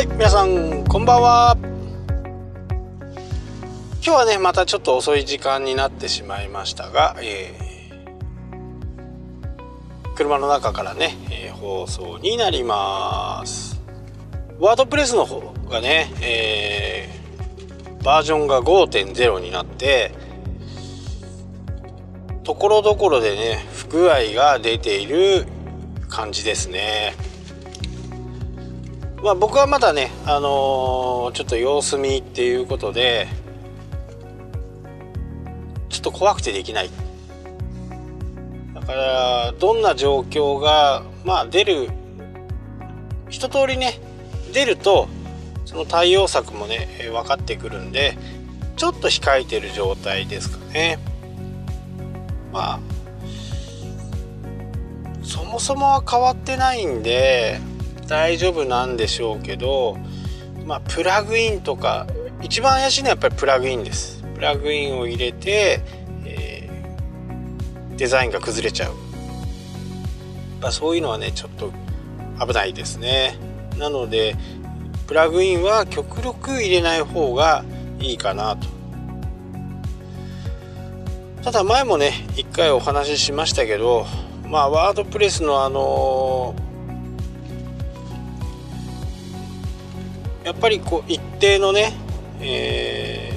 はい皆さんこんばんは。今日はねまたちょっと遅い時間になってしまいましたが、えー、車の中からね、えー、放送になります。ワードプレスの方がね、えー、バージョンが5.0になってところどころでね不具合が出ている感じですね。まあ僕はまだねあのー、ちょっと様子見っていうことでちょっと怖くてできない。だからどんな状況がまあ出る一通りね出るとその対応策もね分かってくるんでちょっと控えてる状態ですかね。まあそもそもは変わってないんで大丈夫なんでしょうけどまあプラグインとか一番怪しいのはやっぱりプラグインです。プラグインを入れて、えー、デザインが崩れちゃう、まあ、そういうのはねちょっと危ないですね。なのでプラグインは極力入れない方がいいかなと。ただ前もね一回お話ししましたけどまあワードプレスのあのやっぱりこう一定のね、えー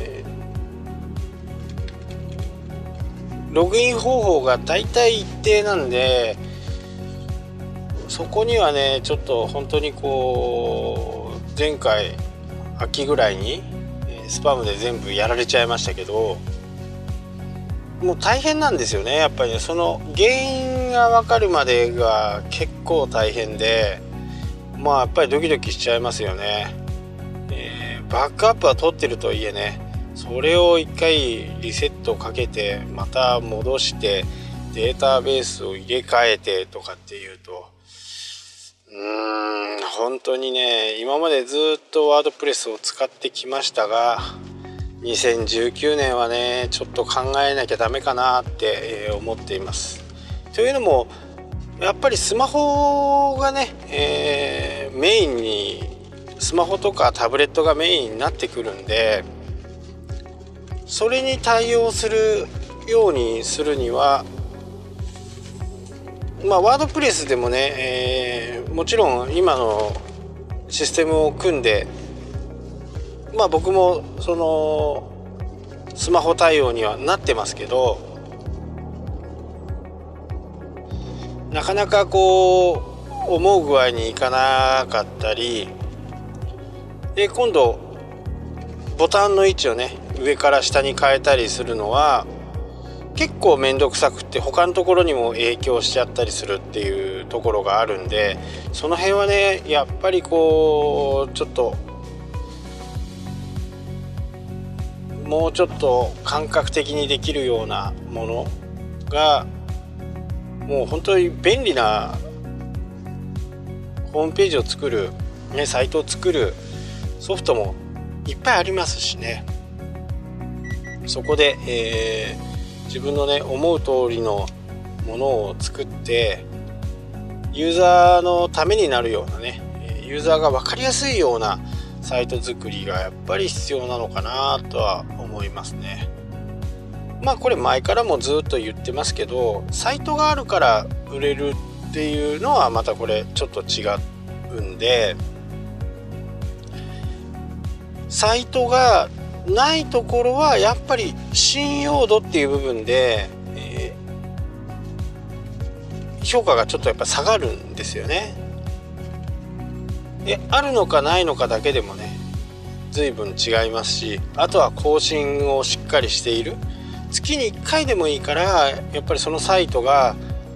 ログイン方法が大体一定なんでそこにはねちょっと本当にこう前回秋ぐらいにスパムで全部やられちゃいましたけどもう大変なんですよねやっぱりね。その原因が分かるまでが結構大変でまあやっぱりドキドキしちゃいますよね、バックアップは取ってるとはいえねそれを一回リセットかけてまた戻してデータベースを入れ替えてとかっていうとうーん本当にね今までずっとワードプレスを使ってきましたが2019年はねちょっと考えなきゃダメかなって思っています。というのもやっぱりスマホがね、えー、メインにスマホとかタブレットがメインになってくるんでそれに対応するようにするにはまあワードプレスでもね、えー、もちろん今のシステムを組んでまあ僕もそのスマホ対応にはなってますけどなかなかこう思う具合にいかなかったりで今度ボタンの位置をね上から下に変えたりするのは結構面倒くさくって他のところにも影響しちゃったりするっていうところがあるんでその辺はねやっぱりこうちょっともうちょっと感覚的にできるようなものがもう本当に便利なホームページを作る、ね、サイトを作るソフトもいっぱいありますしねそこで、えー、自分のね思う通りのものを作ってユーザーのためになるようなねユーザーが分かりやすいようなサイト作りがやっぱり必要なのかなとは思いますね。まあこれ前からもずっと言ってますけどサイトがあるから売れるっていうのはまたこれちょっと違うんでサイトがないところはやっぱり信用度っていう部分で、えー、評価がちょっとやっぱ下がるんですよね。えあるのかないのかだけでもね随分違いますしあとは更新をしっかりしている月に1回でもいいからやっぱりそのサイトが、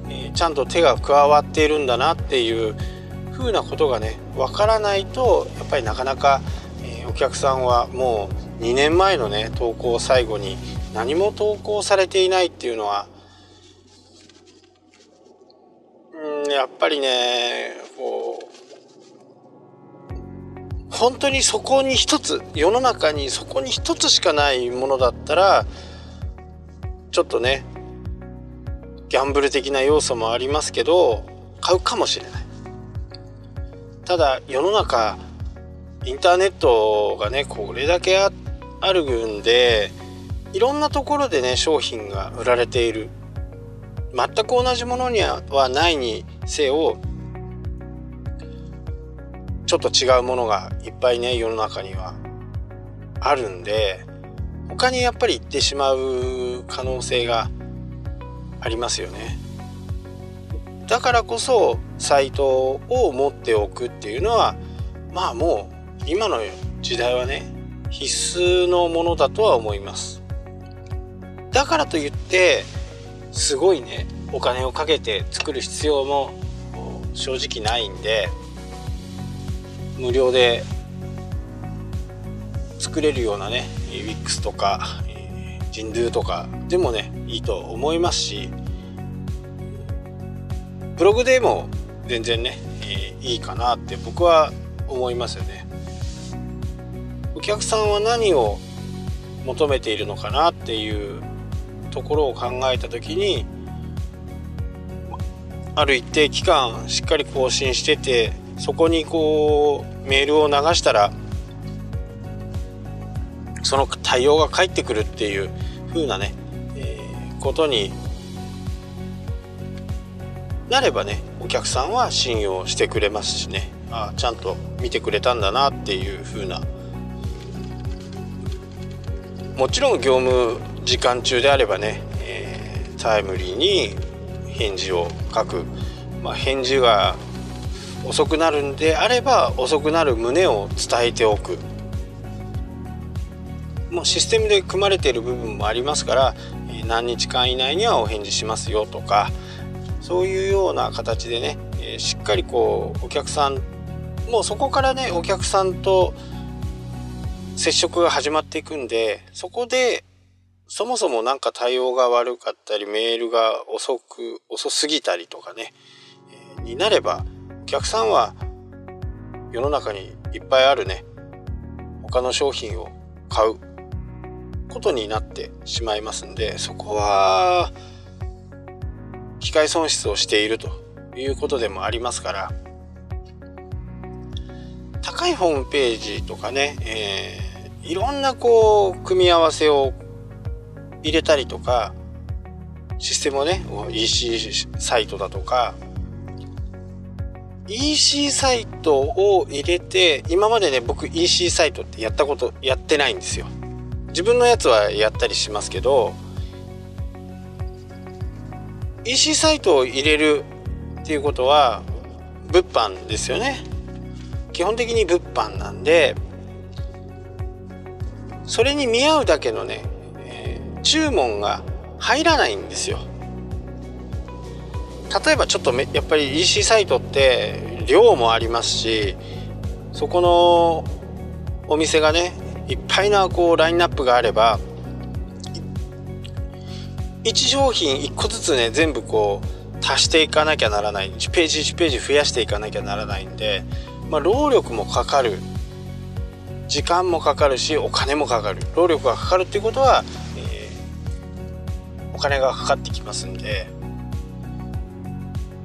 えー、ちゃんと手が加わっているんだなっていう風なことがねわからないとやっぱりなかなか、客さんはもう2年前のね投稿を最後に何も投稿されていないっていうのはうんやっぱりねこう本当にそこに一つ世の中にそこに一つしかないものだったらちょっとねギャンブル的な要素もありますけど買うかもしれない。ただ世の中インターネットがねこれだけあるんでいろんなところでね商品が売られている。全く同じものにはないにせよちょっと違うものがいっぱいね世の中にはあるんで他にやっぱり行ってしまう可能性がありますよね。だからこそサイトを持っておくっていうのはまあもう今の時代はね必須のものだとは思います。だからといってすごいねお金をかけて作る必要も正直ないんで無料で作れるようなね WIX とかジンドゥとかでもねいいと思いますしブログでも全然ね、え、いいかなって僕は思いますよね。お客さんは何を求めているのかなっていうところを考えた時にある一定期間しっかり更新しててそこにこうメールを流したらその対応が返ってくるっていう風なね、えー、ことになればねお客さんは信用してくれますしね。あちゃんと見てくれたんだなっていう風なもちろん業務時間中であればね、えー、タイムリーに返事を書く、まあ、返事が遅くなるんであれば遅くなる旨を伝えておく。もうシステムで組まれている部分もありますから何日間以内にはお返事しますよとかそういうような形でね、しっかりこうお客さんもうそこからねお客さんと接触が始まっていくんでそこでそもそも何か対応が悪かったりメールが遅く遅すぎたりとかね、え、になればお客さんは世の中にいっぱいあるね。他の商品を買うことになってしまいますんでそこは機械損失をしているということでもありますから高いホームページとかね、えー、いろんなこう組み合わせを入れたりとかシステムをね EC サイトだとか EC サイトを入れて今までね僕 EC サイトってやったことやってないんですよ。自分のやつはやったりしますけど EC サイトを入れるっていうことは物販ですよね。基本的に物販なんでそれに見合うだけのね、えー、注文が入らないんですよ。例えばちょっとめやっぱり EC サイトって量もありますしそこのお店がねいっぱいなこうラインナップがあれば1商品1個ずつね全部こう足していかなきゃならない1ページ1ページ増やしていかなきゃならないんで、まあ、労力もかかる時間もかかるしお金もかかる。労力がかかるっていうことは、えー、お金がかかってきますんで。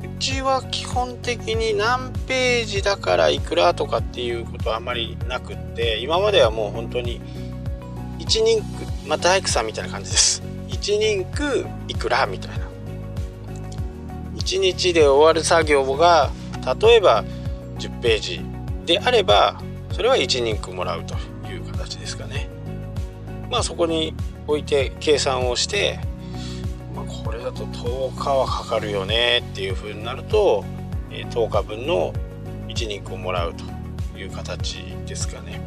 うちは基本的に何ページだからいくらとかっていうことはあまりなくって今まではもう本当に1人区まあ大工さんみたいな感じです。1人区いくらみたいな。1日で終わる作業が例えば10ページであればそれは1人区もらうという形ですかね。まあそこに置いて計算をして、まあ、これだと10日はかかるよねっていうふうになると10日分の1人区をもらうという形ですかね。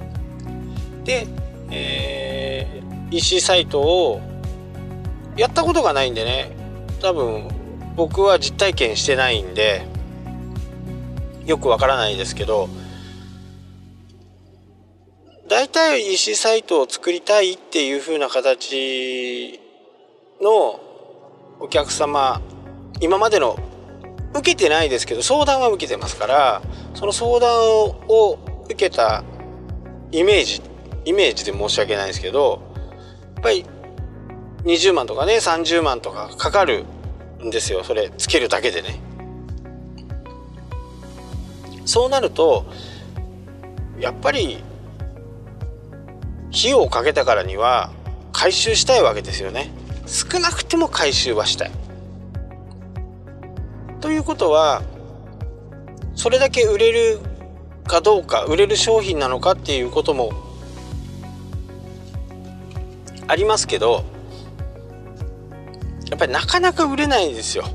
で、えー、EC サイトをやったことがないんでね多分僕は実体験してないんでよくわからないですけど大体 EC サイトを作りたいっていう風な形のお客様今までの受けてないですけど相談は受けてますからその相談を受けたイメージイメージで申し訳ないですけどやっぱり20万とかね30万とかかかるんですよ。それつけるだけでね。そうなるとやっぱり費用をかけたからには回収したいわけですよね。少なくても回収はしたい。ということはそれだけ売れるかどうか売れる商品なのかっていうこともありますけどやっぱりなかなか売れないんですよ。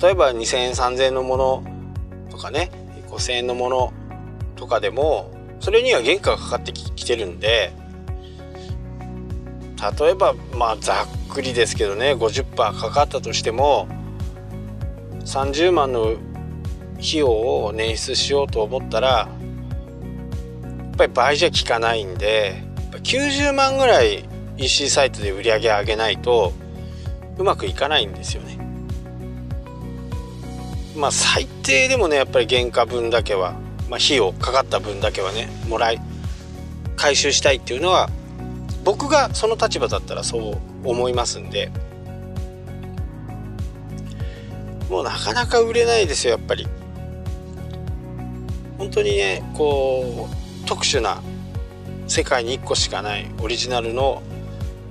例えば2000円3000円のものとかね5000円のものとかでもそれには原価がかかってきてるんで例えばまあざっくりですけどね50%かかったとしても30万の費用を捻出しようと思ったらやっぱり倍じゃ効かないんで90万ぐらい EC サイトで売り上げ上げないとうまくいかないんですよね。まあ最低でもねやっぱり原価分だけは、まあ、費用かかった分だけはねもらい回収したいっていうのは僕がその立場だったらそう思いますんでもうなかなか売れないですよやっぱり。本当にねこう特殊な世界に1個しかないオリジナルの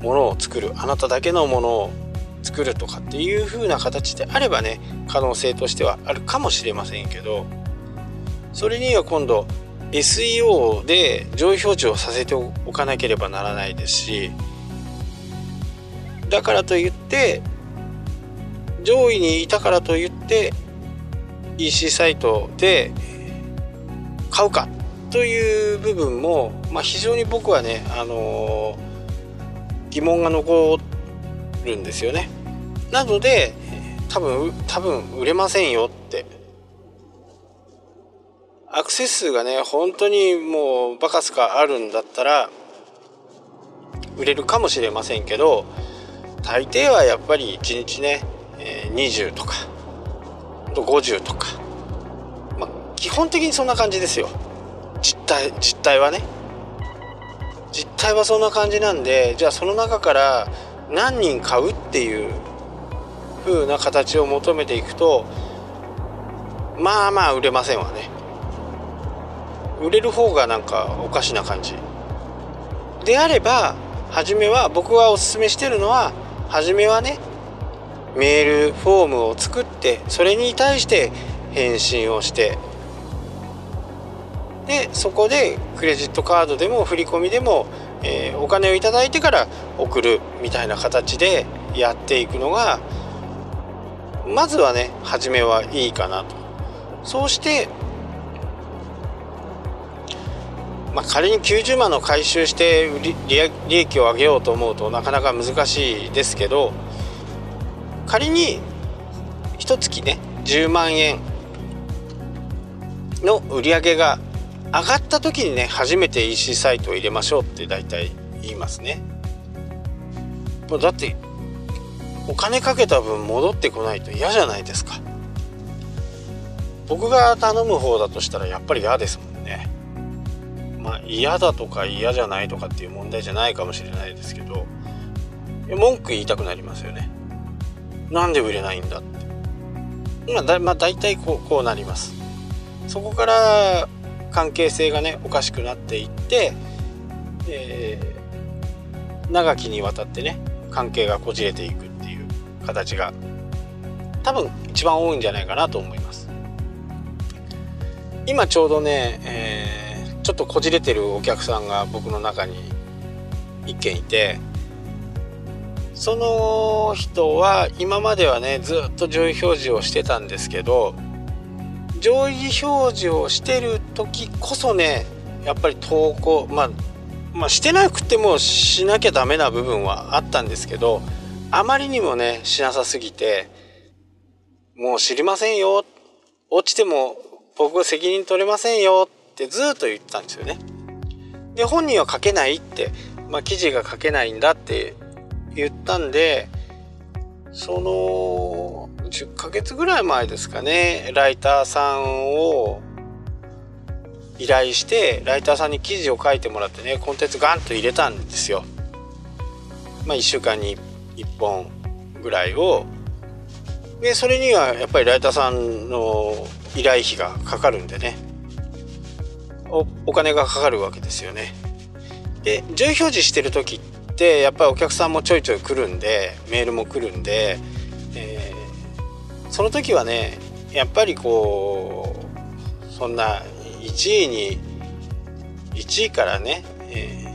ものを作るあなただけのものを作るとかっていう風な形であればね可能性としてはあるかもしれませんけどそれには今度 SEO で上位表示をさせておかなければならないですしだからといって上位にいたからといって EC サイトで買うかという部分も、まあ、非常に僕はね、あのー、疑問が残るんですよね。なので多分多分売れませんよアクセス数がね本当にもうバカすかあるんだったら売れるかもしれませんけど大抵はやっぱり1日ね20とか50とか、まあ、基本的にそんな感じですよ。実態実態はね。実態はそんな感じなんでじゃあその中から何人買うっていう風な形を求めていくとまあまあ売れませんわね。売れる方がなんかおかしな感じ。であれば初めは僕はおすすめしてるのは初めはねメールフォームを作ってそれに対して返信をしてでそこでクレジットカードでも振り込みでも、えー、お金を頂いてから送るみたいな形でやっていくのがまずはね初めはいいかなと。そうしてまあ、仮に90万の回収して利益を上げようと思うとなかなか難しいですけど仮に一月ね10万円の売り上げが上がった時にね初めて EC サイトを入れましょうって大体言いますね。だってお金かけた分戻ってこないと嫌じゃないですか。僕が頼む方だとしたらやっぱり嫌ですもんね。まあ嫌だとか嫌じゃないとかっていう問題じゃないかもしれないですけど文句言いたくなりますよね。なんで売れないんだって。まあだ、まあ、大体こうこうなります。そこから関係性がねおかしくなっていって、えー、長きにわたってね関係がこじれていくっていう形が多分一番多いんじゃないかなと思います。今ちょうどね、えー、ちょっとこじれてるお客さんが僕の中に一件いてその人は今まではねずっと上位表示をしてたんですけど上位表示をしてる時こそねやっぱり投稿まあまあ、してなくてもしなきゃダメな部分はあったんですけどあまりにもねしなさすぎてもう知りませんよ。落ちても僕責任取れませんよ。ってずっと言ったんですよね。で本人は書けないって、まあ、記事が書けないんだって言ったんでその10ヶ月ぐらい前ですかねライターさんを依頼してライターさんに記事を書いてもらってねコンテンツガンと入れたんですよ。まあ1週間に1本ぐらいをでそれにはやっぱりライターさんの依頼費がかかるんでねお金がかかるわけですよねで上位表示してる時ってやっぱりお客さんもちょいちょい来るんでメールも来るんで、えー、その時はねやっぱりこうそんな1位に1位からね、え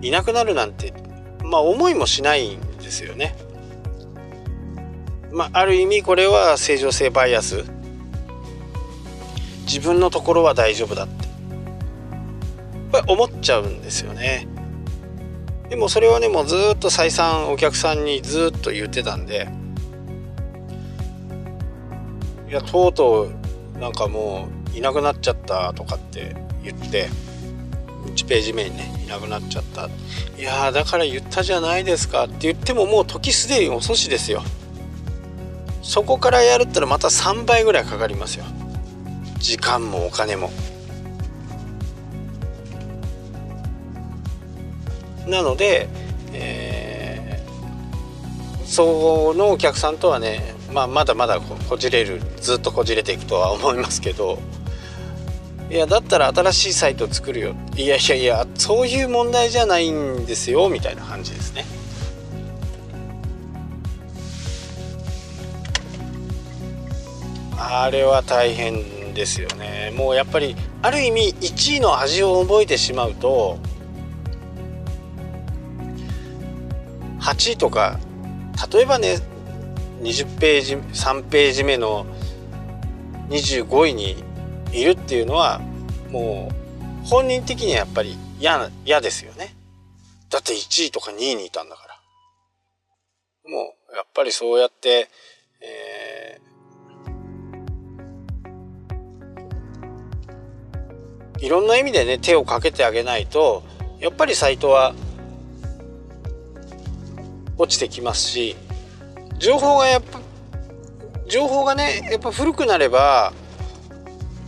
ー、いなくなるなんてまあ思いもしないんですよね。まあ、ある意味これは正常性バイアス自分のところは大丈夫だって。思っちゃうんですよね。でもそれはねもうずっと再三お客さんにずっと言ってたんで。いやとうとうなんかもういなくなっちゃったとかって言って1ページ目にねいなくなっちゃった。いやだから言ったじゃないですかって言ってももう時すでに遅しですよ。そこからやるったらまた3倍ぐらいかかりますよ。時間もお金も。なので、えー、そのお客さんとはね、まあ、まだまだこじれるずっとこじれていくとは思いますけどいやだったら新しいサイト作るよ。いやいやいやそういう問題じゃないんですよみたいな感じですね。あれは大変ですよね。もうやっぱりある意味1位の味を覚えてしまうと8位とか例えばね20ページ3ページ目の25位にいるっていうのはもう本人的にはやっぱり嫌嫌ですよね。だって1位とか2位にいたんだから。もうやっぱりそうやって、えー、いろんな意味でね手をかけてあげないとやっぱりサイトは落ちてきますし情報がやっぱ情報がねやっぱ古くなれば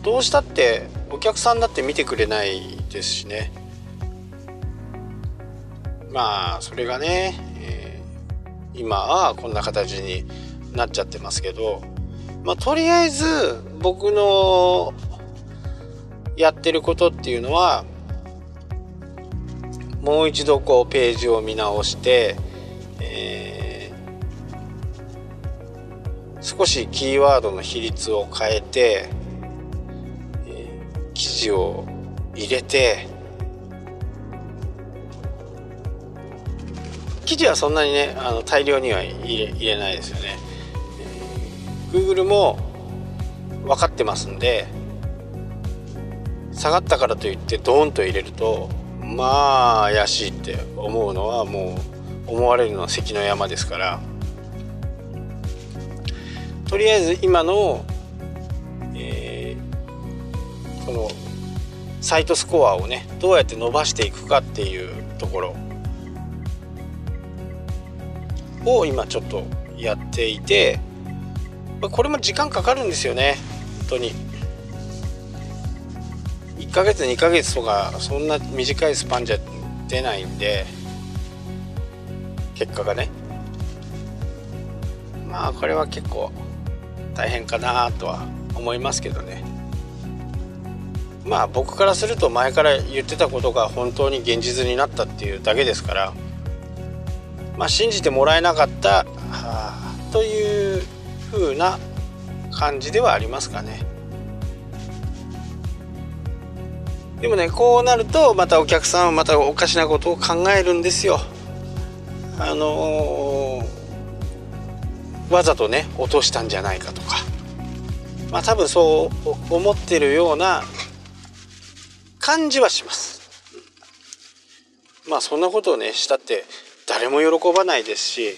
どうしたってお客さんだって見てくれないですしね。まあそれがね、えー、今はこんな形になっちゃってますけどまあとりあえず僕のやってることっていうのはもう一度こうページを見直してえー、少しキーワードの比率を変えて、えー、記事を入れて記事はそんなにねあの大量には入れ入れないですよね、えー、Google も分かってますんで下がったからといってドーンと入れるとまあ怪しいって思うのはもう思われるのは関の山ですから。とりあえず今の、えー、このサイトスコアをねどうやって伸ばしていくかっていうところ。を今ちょっとやっていてこれも時間かかるんですよね。本当に。ヶ月2ヶ月とかそんな短いスパンじゃ出ないんで結果がね。まあこれは結構大変かなとは思いますけどね。まあ僕からすると前から言ってたことが本当に現実になったっていうだけですからまあ信じてもらえなかった、という風な感じではありますかね。でもねこうなるとまたお客さんはまたおかしなことを考えるんですよ。あのー、わざとね落としたんじゃないかとか。まあ多分そう思ってるような感じはします。まあそんなことをねしたって誰も喜ばないですし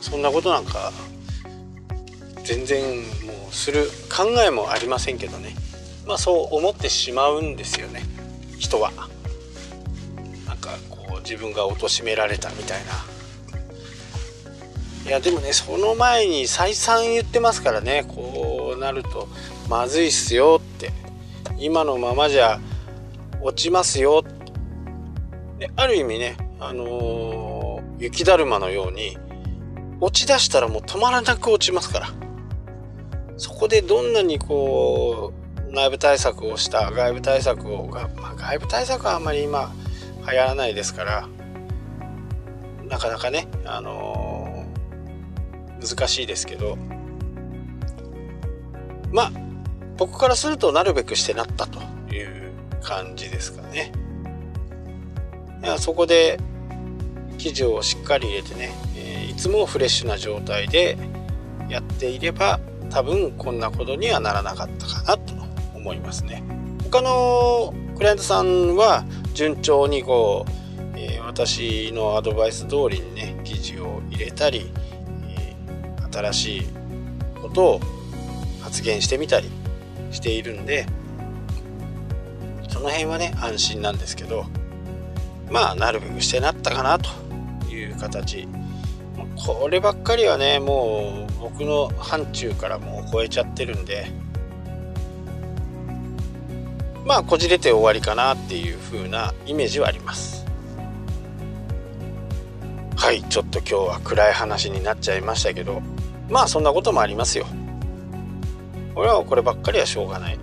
そんなことなんか全然もうする考えもありませんけどね。まあそう思ってしまうんですよね。人は。なんかこう自分が貶められたみたいな。いやでもねその前に再三言ってますからね。こうなるとまずいっすよって。今のままじゃ落ちますよである意味ねあのー、雪だるまのように落ち出したらもう止まらなく落ちますから。そこでどんなにこう内部対策をした外部対策をが、まあ、外部対策はあんまり今流行らないですからなかなかね、あのー、難しいですけどまあ僕からするとなるべくしてなったという感じですかね。いやそこで生地をしっかり入れてね、え、いつもフレッシュな状態でやっていれば多分こんなことにはならなかったかなと思いますね。他のクライアントさんは順調にこう、えー、私のアドバイス通りにね生地を入れたり、えー、新しいことを発言してみたりしているんでその辺はね安心なんですけどまあなるべくしてなったかなという形こればっかりはねもう僕の範疇からもう超えちゃってるんでまあこじれて終わりかなっていう風なイメージはあります。はいちょっと今日は暗い話になっちゃいましたけど。まあそんなこともありますよ。俺はこればっかりはしょうがない。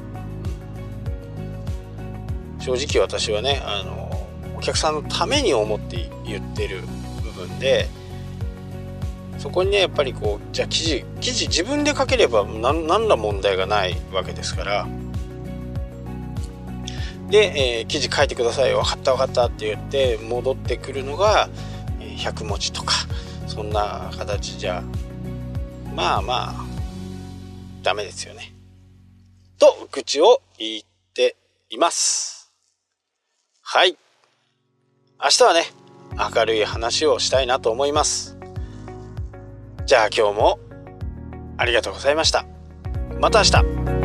正直私はねあのお客さんのために思って言ってる部分でそこにねやっぱりこうじゃあ記事記事自分で書ければ何何ら問題がないわけですから。で、えー、記事書いてください分かった分かったって言って戻ってくるのが100文字とかそんな形じゃまあまあダメですよね。と愚痴を言っています。はい。明日はね明るい話をしたいなと思います。じゃあ今日もありがとうございました。また明日。